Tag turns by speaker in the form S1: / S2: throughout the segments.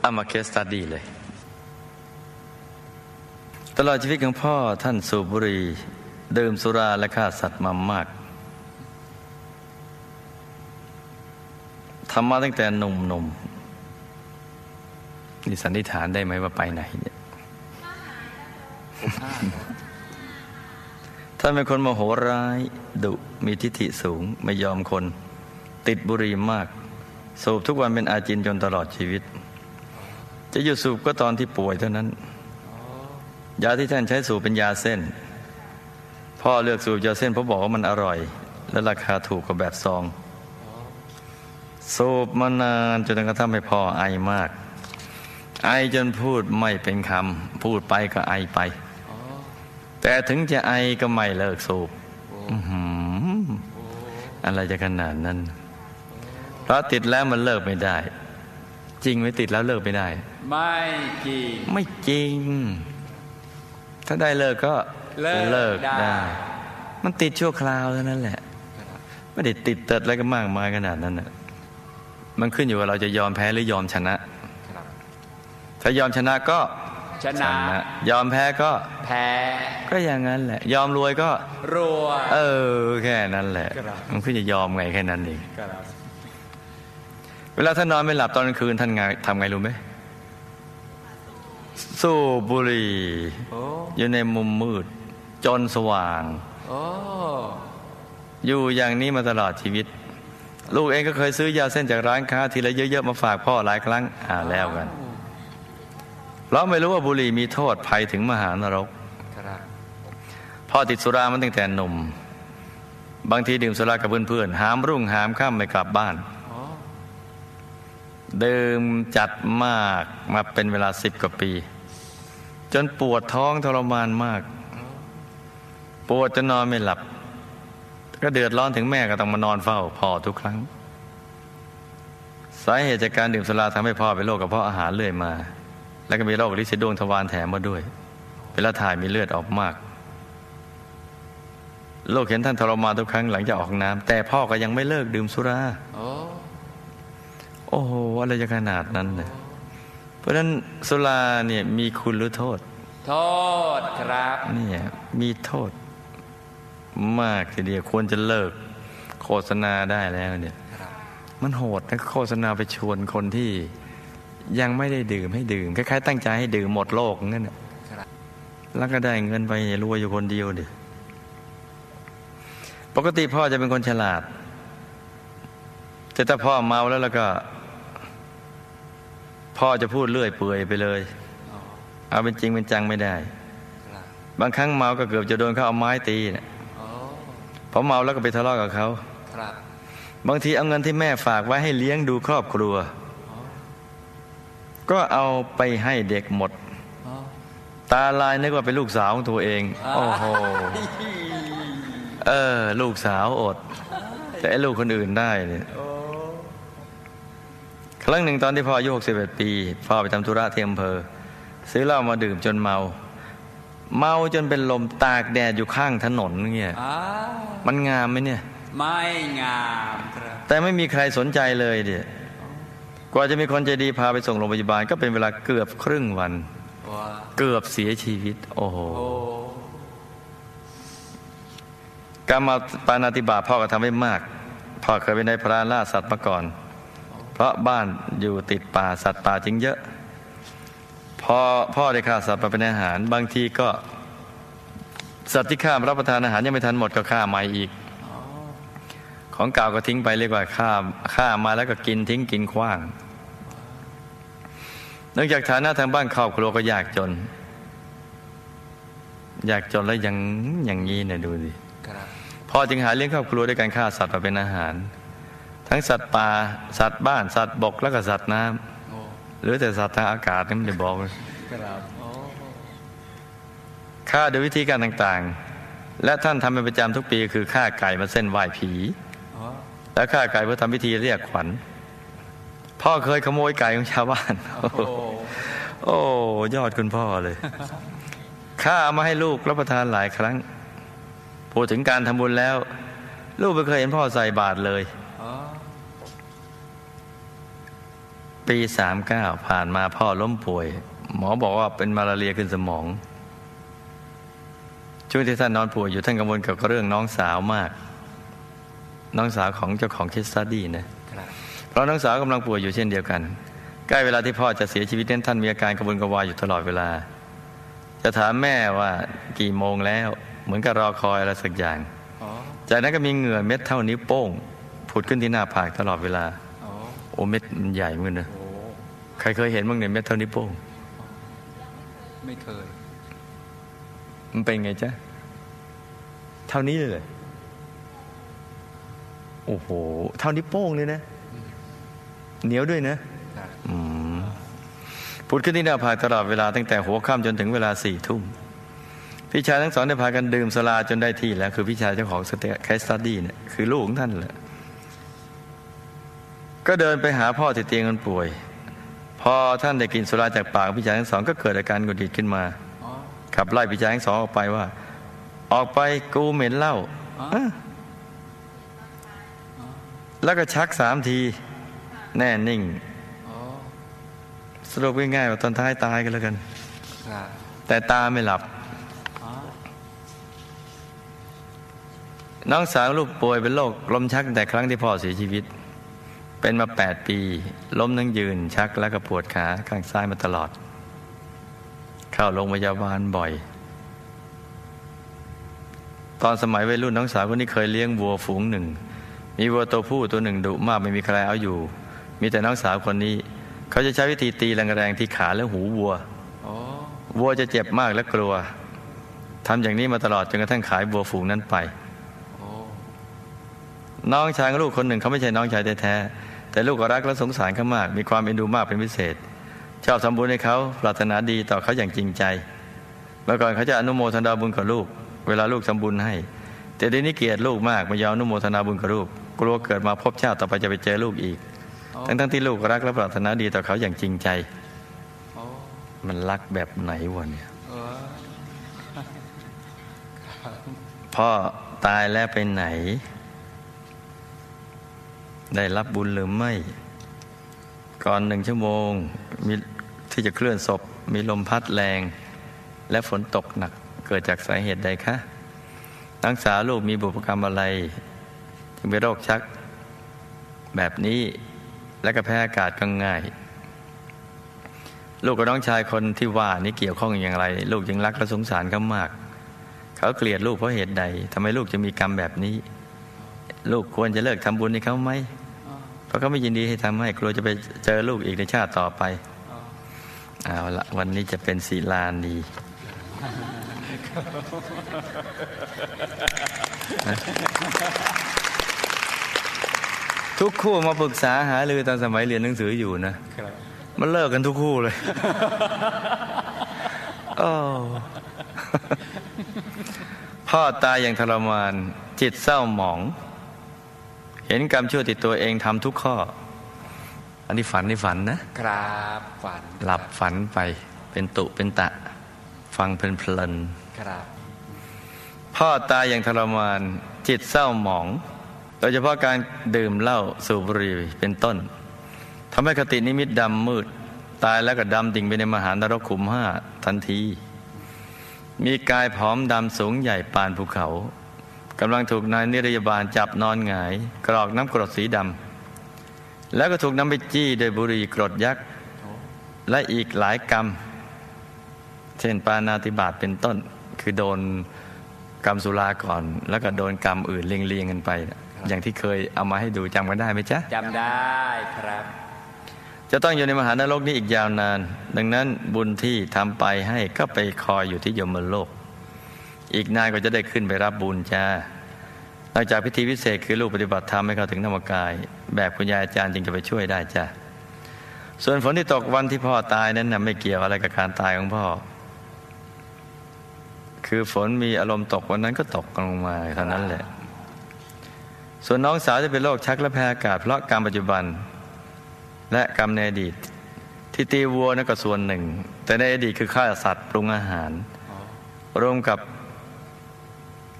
S1: เอามาเคสตัดดีเลย ตลอดชีวิตของพ่อท่านสูบบุหรี่ดื่มสุราและฆ่าสัตว์มามากทำมาตั้งแต่หนุ่มๆนี่สันนิษฐานได้ไหมว่าไปไหนเนี่ยท่านเป็นคนโมโหร้าย ดุมีทิฐิสูง ไม่ยอมคน ติดบุหรี่มาก สูบทุกวันเป็นอาจินจนตลอดชีวิต จะหยุดสูบก็ตอนที่ป่วยเท่านั้น ยาที่ท่านใช้สูบเป็นยาเส้น พ่อเลือกสูบยาเส้นเพราะบอกว่ามันอร่อย และราคาถูกกว่าแบบซอง สูบมานานจนกระทั่งให้พ่อไอมาก ไอจนพูดไม่เป็นคำพูดไปก็ไอไป แต่ถึงจะไอก็ไม่เลิกสูบอื้อหืออะไรจะขนาดนั้นเพราะติดแล้วมันเลิกไม่ได้ จริงไหมติดแล้วเลิกไม่ได้
S2: ไม่จริง
S1: ไม่จริง ถ้าได้เลิกก็
S2: เลิก
S1: ก
S2: ได้
S1: ได้ มันติดชั่วคราวเท่านั้นแหละ ไม่ได้ติดเติดอะไรก็มากมายขนาดนั้นน่ะมันขึ้นอยู่ว่าเราจะยอมแพ้หรือยอมชนะ ถ้ายอมชนะก็
S2: ชนะ
S1: ยอมแพ้ก็
S2: แพ้
S1: ก็อย่างนั้นแหละ ยอมรวยก็
S2: รวย
S1: เออ แค่นั้นแหละ
S2: ครับ
S1: มันขึ้นจะยอมไงแค่นั้นเอง
S2: ครับ
S1: เวลาท่านนอนไม่หลับตอนกลางคืนท่านไงทำไงรู้ไหมสูบบุหรี่
S2: โอ้
S1: อยู่ในมุมมืด จนสว่าง
S2: โอ้
S1: อยู่อย่างนี้มาตลอดชีวิต ลูกเองก็เคยซื้อยาเส้นจากร้านค้า ทีละเยอะๆมาฝากพ่อหลายครั้งอ่าแล้วกัน เราไม่รู้ว่าบุหรี่มีโทษภัยถึงมหานรก
S2: ครับ
S1: พ่อติดสุรามันตั้งแต่หนุ่ม บางทีดื่มสุรากับเพื่อนๆหามรุ่งหามค่ำไม่กลับบ้าน
S2: โอ้
S1: ดื่มจัดมากมาเป็นเวลาสิบกว่าปี จนปวดท้องทรมานมาก ปวดจนนอนไม่หลับ ก็เดือดร้อนถึงแม่ก็ต้องมานอนเฝ้าพ่อทุกครั้ง สาเหตุจากการดื่มสุราทำให้พ่อเป็นโรคกระเพาะอาหารเรื่อยมา แล้วก็มีโรคลินดวงทวารแถมมาด้วย เวลาถ่ายมีเลือดออกมากโลกเห็นท่านทรมานทุกครั้งหลังจากออกน้ำแต่พ่อก็ยังไม่เลิกดื่มสุรา
S2: โอ้
S1: โอ้โห อะไรจะขนาดนั้นเนี่ยเพราะฉะนั้นสุราเนี่ยมีคุณหรือโทษ
S2: โทษครับ
S1: เนี่ยมีโทษ มากทีเดียวควรจะเลิกโฆษณาได้แล้วเนี่ย
S2: ครับ
S1: มันโหดนะโฆษณาไปชวนคนที่ยังไม่ได้ดื่มให้ดื่มคล้ายๆตั้งใจให้ดื่มหมดโลกงั้นน่ะ
S2: ครับ
S1: แล้วก็ได้เงินไปรวยอยู่คนเดียวดิปกติพ่อจะเป็นคนฉลาด แต่ถ้าพ่อเมาแล้วแล้วก็ พ่อจะพูดเลื่อยเปื่อยไปเลย เอาเป็นจริงเป็นจังไม่ได้
S2: บา
S1: งครั้งเมาก็เกือบจะโดนเขาเอาไม้ตีเนี่ยพอเมาแล้วก็ไปทะเลาะกับเขา
S2: ครับ
S1: บางทีเอาเงินที่แม่ฝากไว้ให้เลี้ยงดูครอบครัว ก็เอาไปให้เด็กหมด ตาลายนึกว่าเป็นลูกสาวของตัวเอง โอ้โห เออ ลูกสาวอด แต่ลูกคนอื่นได้เนี่ย ครั้งหนึ่งตอนที่พ่ออายุ61 ปี พ่อไปทำธุระที่อำเภอ ซื้อเหล้ามาดื่มจนเมา เมาจนเป็นลมตากแดดอยู่ข้างถนนเงี้ย
S2: อ้าว
S1: มันงามไหมเนี่ย
S2: ไม่งามครับ
S1: แต่ไม่มีใครสนใจเลยเดียกว่าจะมีคนใจดีพาไปส่งโรงพยาบาลก็เป็นเวลาเกือบครึ่งวัน
S2: ว้า
S1: เกือบเสียชีวิต โอ้โห
S2: โอ้
S1: การมาปานาติบาตพ่อก็ทำให้มาก พ่อเคยเป็นนายพรานล่าสัตว์มาก่อนเพ ราะบ้านอยู่ติดป่าสัตว์ป่าจริงเยอะ พอพ่อได้ฆ่าสัตว์มาเป็นอาหาร บางทีก็ สัตว์ที่ข้ามรับประทานอาหารยังไม่ทันหมดก็ฆ่าใหม่อีก ของเก่าก็ทิ้งไปเรียกว่าฆ่าฆ่ามาแล้วก็กินทิ้งกินขว้างเนื่องจากฐานะทางบ้านครอบครัวก็ยากจน ยากจนแล้วยังอย่างนี้เนี่ยดูดิ
S2: ครับ
S1: พ่อจึงหาเลี้ยงครอบครัวด้วยการฆ่าสัตว์มาเป็นอาหาร ทั้งสัตว์ป่าสัตว์บ้านสัตว์บกแล้วก็สัตว์น้ำ
S2: โอ้
S1: หรือแต่สัตว์ทางอากาศนี่ไม่ได้บอกเลย
S2: ครับโอ้
S1: ฆ่าโดยวิธีการต่างๆ และท่านทำเป็นประจำทุกปี คือฆ่าไก่มาเส้นไหว้ผี
S2: โอ้
S1: และฆ่าไก่เพื่อทำพิธีเรียกขวัญพ่อเคยขโมยไก่ของชาวบ้าน
S2: โอ้โห
S1: โอ้ยอดคุณพ่อเลยข้าเอามาให้ลูกรับประทานหลายครั้งพูดถึงการทำบุญแล้ว ลูกไม่เคยเห็นพ่อใส่บาตรเลย
S2: โอ้
S1: ปีสามเก้าผ่านมาพ่อล้มป่วย หมอบอกว่าเป็นมาลาเรียขึ้นสมอง ช่วงที่ท่านนอนป่วยอยู่ท่านกังวลเกี่ยวกับเรื่องน้องสาวมาก น้องสาวของเจ้าของเคสตัดดี้นะเพราะน้องสาวกำลังป่วยอยู่เช่นเดียวกัน ใกล้เวลาที่พ่อจะเสียชีวิตนั้นท่านมีอาการกระวนกระวายอยู่ตลอดเวลา จะถามแม่ว่ากี่โมงแล้ว เหมือนกับรอคอยอะไรสักอย่างจากนั้นก็มีเหงื่อเม็ดเท่านิ้วโป้งผุดขึ้นที่หน้าผากตลอดเวลาโอ้เม็ดมันใหญ่เหมือนกันนะ ใครเคยเห็นบ้างเนี่ยเม็ดเท่านิ้วโป้ง
S2: ไม่เคย
S1: มันเป็นไงจ๊ะ เท่านี้เลยเหรอโอ้โห เท่านิ้วโป้งเลยนะ เหนียวด้วยนะ
S2: ครับ
S1: อืมผุดขึ้นที่หน้าผากตลอดเวลาตั้งแต่หัวค่ำจนถึงเวลาสี่ทุ่ม พี่ชายทั้งสองได้พากันดื่มสลาจนได้ที่แล้ว คือพี่ชายเจ้าของสเตคสตัดดี้เนี่ยคือลูกของท่านแหละก็เดินไปหาพ่อที่เตียงคนป่วย พอท่านได้กินสุราจากปากพี่ชายทั้งสอง ก็เกิดอาการหงุดหงิดขึ้นมาขับไล่พี่ชายทั้งสองออกไปว่า ออกไปกูเหม็นเหล้าแล้วก็ชักสามที แน่นิ่งสรุปง่ายๆว่าตอนท้ายตายกันแล้วกันแต่ตาไม่หลับ น้องสาวลูกป่วยเป็นโรคลมชักแต่ครั้งที่พ่อเสียชีวิต เป็นมาแปดปี ล้มทั้งยืนชักแล้วก็ปวดขาข้างซ้ายมาตลอด เข้าโรงพยาบาลบ่อย ตอนสมัยวัยรุ่นน้องสาวคนนี้เคยเลี้ยงวัวฝูงหนึ่ง มีวัวตัวผู้ตัวหนึ่งดุมากไม่มีใครเอาอยู่ มีแต่น้องสาวคนนี้ เขาจะใช้วิธีตีแรงๆที่ขาและหูวัว
S2: อ๋อ
S1: วัวจะเจ็บมากและกลัวทำอย่างนี้มาตลอดจนกระทั่งขายวัวฝูงนั้นไป
S2: โอ้
S1: น้องชายของลูกคนหนึ่งเขาไม่ใช่น้องชายแท้ๆ แต่ลูกก็รักและสงสารเขามาก มีความเอ็นดูมากเป็นพิเศษ ชอบทำบุญให้เขาปรารถนาดีต่อเขาอย่างจริงใจ เมื่อก่อนเขาจะอนุโมทนาบุญกับลูก เวลาลูกทำบุญให้ แต่เดี๋ยวนี้เกลียดลูกมากไม่ยอมอนุโมทนาบุญกับลูกกลัวเกิดมาพบชาติต่อไปจะไปเจอลูกอีก
S2: อ๋อ
S1: ทั้งๆที่ลูกรักและปรารถนาดีต่อเขาอย่างจริงใจ
S2: อ๋อ
S1: มันรักแบบไหนวะเนี่ย
S2: เออ
S1: พ่อตายแล้วไปไหน ได้รับบุญหรือไม่ ก่อนหนึ่งชั่วโมงมีที่จะเคลื่อนศพ มีลมพัดแรง และฝนตกหนักเกิดจากสาเหตุใดคะนักษาลูกมีบุพกรรมอะไรจึงเป็นโรคชัก แบบนี้และก็แพ้อากาศก็ง่าย ลูกกับน้องชายคนที่ว่านี้เกี่ยวข้องอย่างไร ลูกยังรักและสงสารเขามาก เขาเกลียดลูกเพราะเหตุใดทำไมลูกจะมีกรรมแบบนี้ ลูกควรจะเลิกทำบุญให้เขาไหม เพราะเขาไม่ยินดีให้ทำให้กลัวจะไปเจอลูกอีกในชาติต่อไป
S2: อ๋อ
S1: เอาละวันนี้จะเป็นศีลานีทุกคู่มาปรึกษาหารือตอนสมัยเรียนหนังสืออยู่นะมันเลิกกันทุกคู่เลยโอ้พ่อตายอย่างทรมาน จิตเศร้าหมอง เห็นกรรมชั่วติดตัวเองทำทุกข้อ อันนี้ฝันนี่ฝันนะ
S2: ครับฝัน
S1: หลับฝันไปเป็นตุเป็นตะ ฟังเพลิน
S2: ครับ
S1: ๆพ่อตายอย่างทรมานจิตเศร้าหมอง โดยเฉพาะการดื่มเหล้าสูบบุหรี่เป็นต้นทำให้คตินิมิตดำมืด ตายแล้วก็ดำดิ่งไปในมหานรกขุมห้าทันที มีกายผอมดำสูงใหญ่ปานภูเขา กำลังถูกนายนิรยาบาลจับนอนหงาย กรอกน้ำกรดสีดำแล้วก็ถูกนำไปจี้โดยบุหรี่กรดยักษ์
S2: โอ้
S1: และอีกหลายกรรม เช่นปานาติบาตเป็นต้น คือโดนกรรมสุราก่อน แล้วก็โดนกรรมอื่นเรียงๆกันไป อย่างที่เคยเอามาให้ดูจำกันได้ไหมจ๊ะ
S2: จำได้ครับ
S1: จะต้องอยู่ในมหานรกนี้อีกยาวนาน ดังนั้นบุญที่ทำไปให้ก็ไปคอยอยู่ที่ยมโลก อีกนานก็จะได้ขึ้นไปรับบุญจ้าหลังจากพิธีพิเศษคือลูกปฏิบัติธรรมให้เขาถึงธรรมกาย แบบคุณยายอาจารย์จึงจะไปช่วยได้จ้าส่วนฝนที่ตกวันที่พ่อตายนั้นนะไม่เกี่ยวอะไรกับการตายของพ่อ คือฝนมีอารมณ์ตกวันนั้นก็ตกลงมาเท่านั้นแหละ ส่วนน้องสาวจะเป็นโรคชักและแพ้อากาศเพราะกรรมปัจจุบัน และกรรมในอดีต ที่ตีวัวนั่นก็ส่วนหนึ่ง แต่ในอดีตคือฆ่าสัตว์ปรุงอาหาร รวมกับ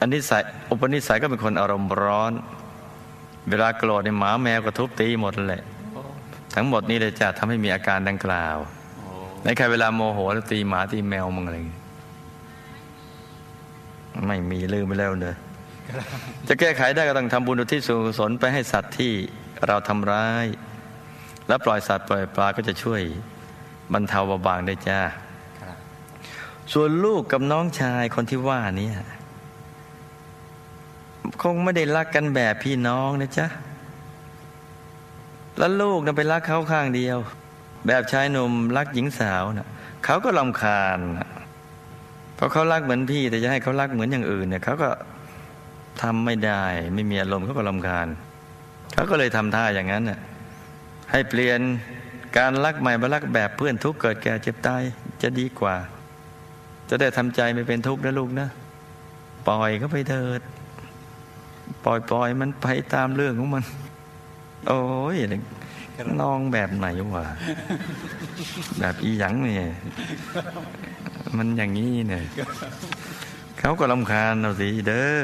S1: อันนิสัยอุปนิสัยก็เป็นคนอารมณ์ร้อน เวลาโกรธในยหมาแมวก็ทุบตีหมดแหละทั้งหมดนี้เลยจะทำให้มีอาการดังกล่าวในใครเวลาโมโหแล้วตีหมาตีแมวมึงอะไรอย่างงี้ไม่มีลืมไปแล้วเนอะจะแก้ไขได้ก็ต้องทำบุญอุทิศส่วนกุศลไปให้สัตว์ที่เราทำร้าย แล้วปล่อยสัตว์ปล่อยปลาก็จะช่วยบรรเทาเบาบางได้จ้าส่วนลูกกับน้องชายคนที่ว่านี้ คงไม่ได้รักกันแบบพี่น้องนะจ๊ะ แล้วลูกนะไปรักเขาข้างเดียว แบบชายหนุ่มรักหญิงสาวนะเขาก็ลำคาญนะเพราะเขารักเหมือนพี่แต่จะให้เขารักเหมือนอย่างอื่นเนี่ยเขาก็ทำไม่ได้ ไม่มีอารมณ์เขาก็ลำคาญเขาก็เลยทำท่าอย่างนั้นน่ะให้เปลี่ยนการรักใหม่มารักแบบเพื่อนทุกข์เกิดแก่เจ็บตายจะดีกว่า จะได้ทำใจไม่เป็นทุกข์นะลูกนะ ปล่อยเขาไปเถิด ปล่อยปล่อยมันไปตามเรื่องของมัน โอ้ยน้องแบบไหนวะแบบอีหยังเนี่ยมันอย่างนี้เนี่ยเขาก็ลำคาญเราสิเด้อ